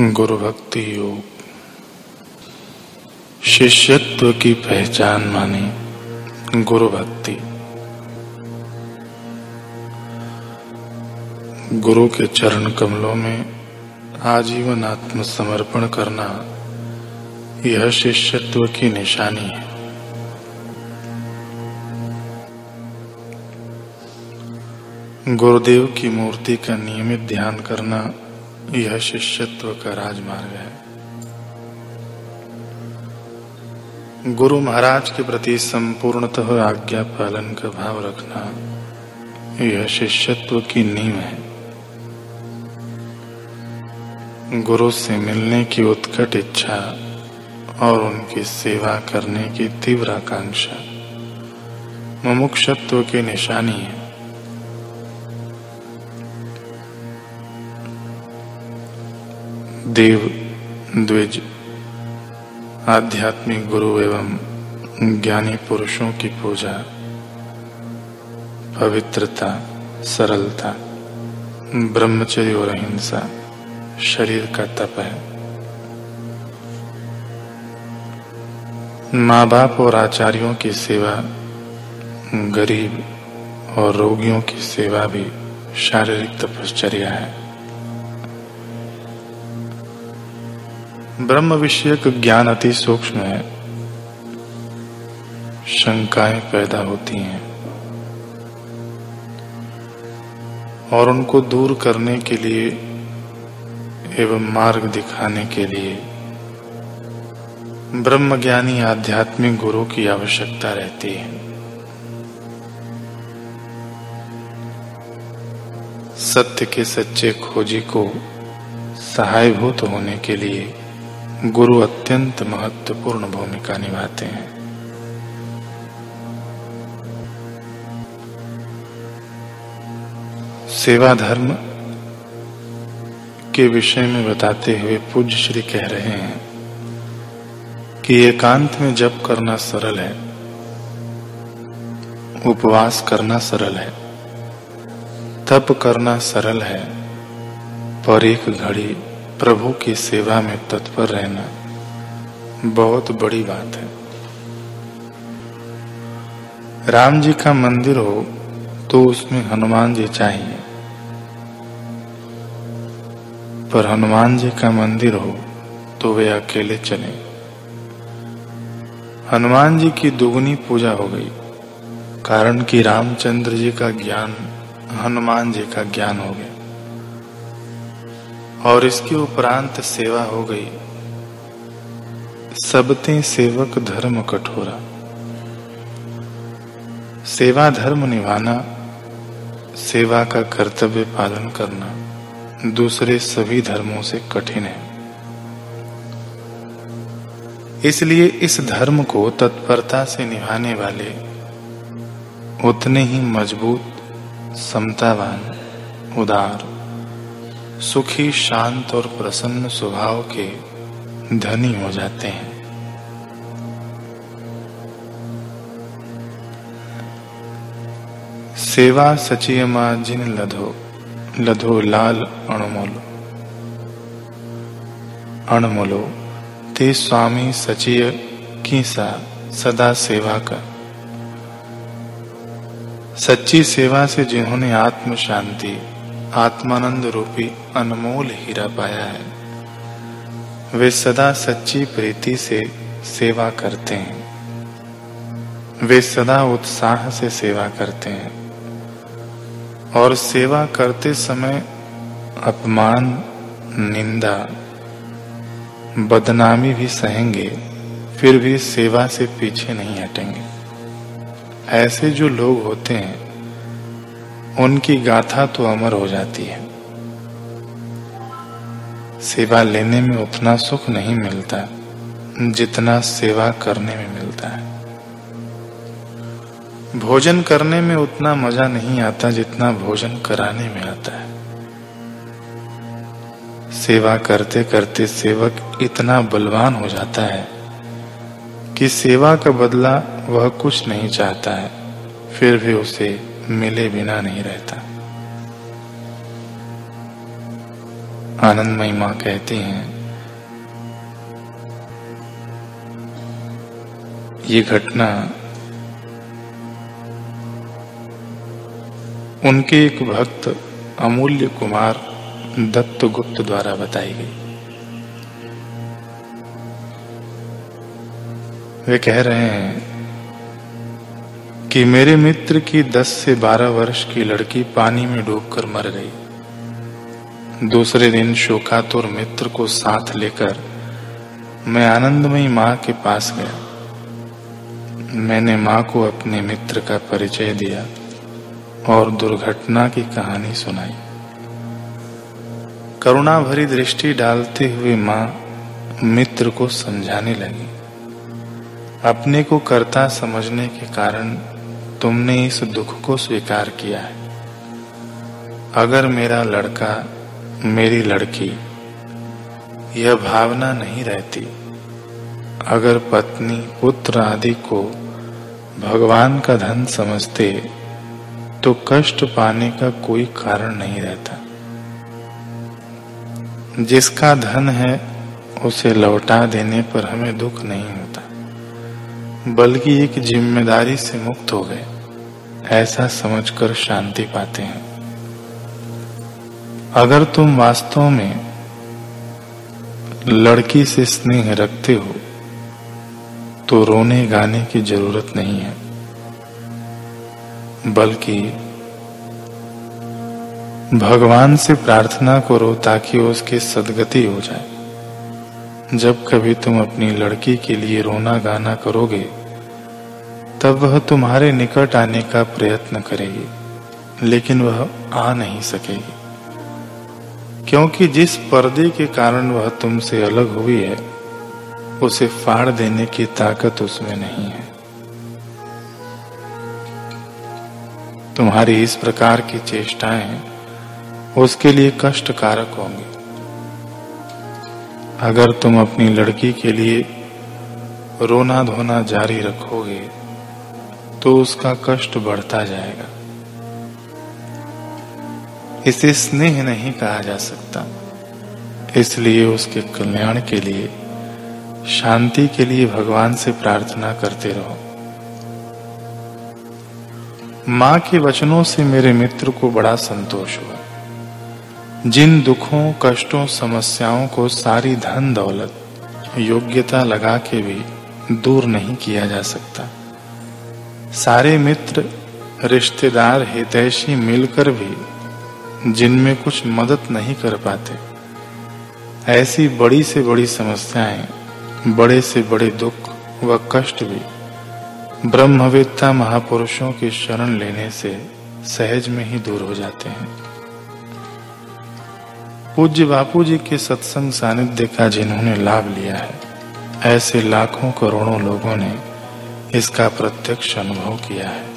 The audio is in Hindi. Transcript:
गुरु भक्ति योग। शिष्यत्व की पहचान माने गुरु भक्ति गुरु के चरण कमलों में आजीवन आत्मसमर्पण करना यह शिष्यत्व की निशानी है। गुरुदेव की मूर्ति का नियमित ध्यान करना यह शिष्यत्व का राजमार्ग है। गुरु महाराज के प्रति संपूर्णतः आज्ञा पालन का भाव रखना यह शिष्यत्व की नींव है। गुरु से मिलने की उत्कट इच्छा और उनकी सेवा करने की तीव्र आकांक्षा, मुमुक्षत्व की निशानी है। देव, द्विज, आध्यात्मिक गुरु एवं ज्ञानी पुरुषों की पूजा, पवित्रता, सरलता, ब्रह्मचर्य और अहिंसा, शरीर का तप है। माँ बाप और आचार्यों की सेवा, गरीब और रोगियों की सेवा भी शारीरिक तपश्चर्या है। ब्रह्म विषयक ज्ञान अति सूक्ष्म है। शंकाएँ पैदा होती हैं। और उनको दूर करने के लिए एवं मार्ग दिखाने के लिए ब्रह्मज्ञानी आध्यात्मिक गुरु की आवश्यकता रहती है। सत्य के सच्चे खोजी को सहायभूत होने के लिए गुरु अत्यंत महत्वपूर्ण भूमिका निभाते हैं। सेवा धर्म के विषय में बताते हुए पूज्य श्री कह रहे हैं कि एकांत में जप करना सरल है, उपवास करना सरल है, तप करना सरल है, पर एक घड़ी प्रभु की सेवा में तत्पर रहना बहुत बड़ी बात है। राम जी का मंदिर हो तो उसमें हनुमान जी चाहिए। पर हनुमान जी का मंदिर हो तो वे अकेले चले। हनुमान जी की दुगनी पूजा हो गई, कारण कि रामचंद्र जी का ज्ञान, हनुमान जी का ज्ञान हो गया। और इसके उपरांत सेवा हो गई। सबते सेवक धर्म कठोरा। सेवा धर्म निभाना, सेवा का कर्तव्य पालन करना दूसरे सभी धर्मों से कठिन है। इसलिए इस धर्म को तत्परता से निभाने वाले उतने ही मज़बूत, समतावान, उदार सुखी, शांत और प्रसन्न स्वभाव के धनी हो जाते हैं। सेवा सचियमा जिन लधो लधो लाल अणमोलो। अणमोलो, ते स्वामी सचिय की सा, सदा सेवा कर। सच्ची सेवा से जिन्होंने आत्म शांति आत्मानंद रूपी अनमोल हीरा पाया है। वे सदा सच्ची प्रीति से सेवा करते हैं। वे सदा उत्साह से सेवा करते हैं। और सेवा करते समय अपमान, निंदा, बदनामी भी सहेंगे, फिर भी सेवा से पीछे नहीं हटेंगे। ऐसे जो लोग होते हैं उनकी गाथा तो अमर हो जाती है। सेवा लेने में उतना सुख नहीं मिलता, जितना सेवा करने में मिलता है। भोजन करने में उतना मज़ा नहीं आता, जितना भोजन कराने में आता है। सेवा करते करते सेवक इतना बलवान हो जाता है कि सेवा का बदला वह कुछ नहीं चाहता है, फिर भी उसे मिले बिना नहीं रहता। आनंदमयी माँ कहती हैं, ये घटना उनके एक भक्त अमूल्य कुमार दत्तगुप्त द्वारा बताई गई। वे कह रहे हैं कि मेरे मित्र की 10 से 12 वर्ष की लड़की पानी में डूबकर मर गई। दूसरे दिन शोकातुर मित्र को साथ लेकर मैं आनंदमयी माँ के पास गया। मैंने माँ को अपने मित्र का परिचय दिया और दुर्घटना की कहानी सुनाई। करुणा भरी दृष्टि डालते हुए माँ मित्र को समझाने लगी। अपने को कर्ता समझने के कारण तुमने इस दुख को स्वीकार किया है। अगर मेरा लड़का मेरी लड़की, यह भावना नहीं रहती। अगर पत्नी, पुत्र आदि को भगवान का धन समझते तो कष्ट पाने का कोई कारण नहीं रहता। जिसका धन है, उसे लौटा देने पर हमें दुख नहीं होता। बल्कि एक ज़िम्मेदारी से मुक्त हो गए। ऐसा समझकर शांति पाते हैं। अगर तुम वास्तव में लड़की से स्नेह रखते हो तो रोने गाने की ज़रूरत नहीं है। बल्कि भगवान से प्रार्थना करो ताकि उसकी सदगति हो जाए। जब कभी तुम अपनी लड़की के लिए रोना गाना करोगे, तब वह तुम्हारे निकट आने का प्रयत्न करेगी, लेकिन वह आ नहीं सकेगी। क्योंकि जिस पर्दे के कारण वह तुमसे अलग हुई है, उसे फाड़ देने की ताकत उसमें नहीं है। तुम्हारी इस प्रकार की चेष्टाएँ उसके लिए कष्टकारक होंगी। अगर तुम अपनी लड़की के लिए रोना धोना जारी रखोगे तो उसका कष्ट बढ़ता जाएगा। इसे स्नेह नहीं कहा जा सकता। इसलिए उसके कल्याण के लिए, शांति के लिए भगवान से प्रार्थना करते रहो। माँ के वचनों से मेरे मित्र को बड़ा संतोष हुआ। जिन दुखों, कष्टों, समस्याओं को सारी धन दौलत, योग्यता लगा के भी दूर नहीं किया जा सकता। सारे मित्र, रिश्तेदार, हितैषी मिलकर भी जिनमें कुछ मदद नहीं कर पाते। ऐसी बड़ी से बड़ी समस्याएँ, बड़े से बड़े दुख व कष्ट भी ब्रह्मवेत्ता महापुरुषों की शरण लेने से सहज में ही दूर हो जाते हैं। पूज्य बापू जी के सत्संग सानिध्य का जिन्होंने लाभ लिया है, ऐसे लाखों करोड़ों लोगों ने इसका प्रत्यक्ष अनुभव किया है।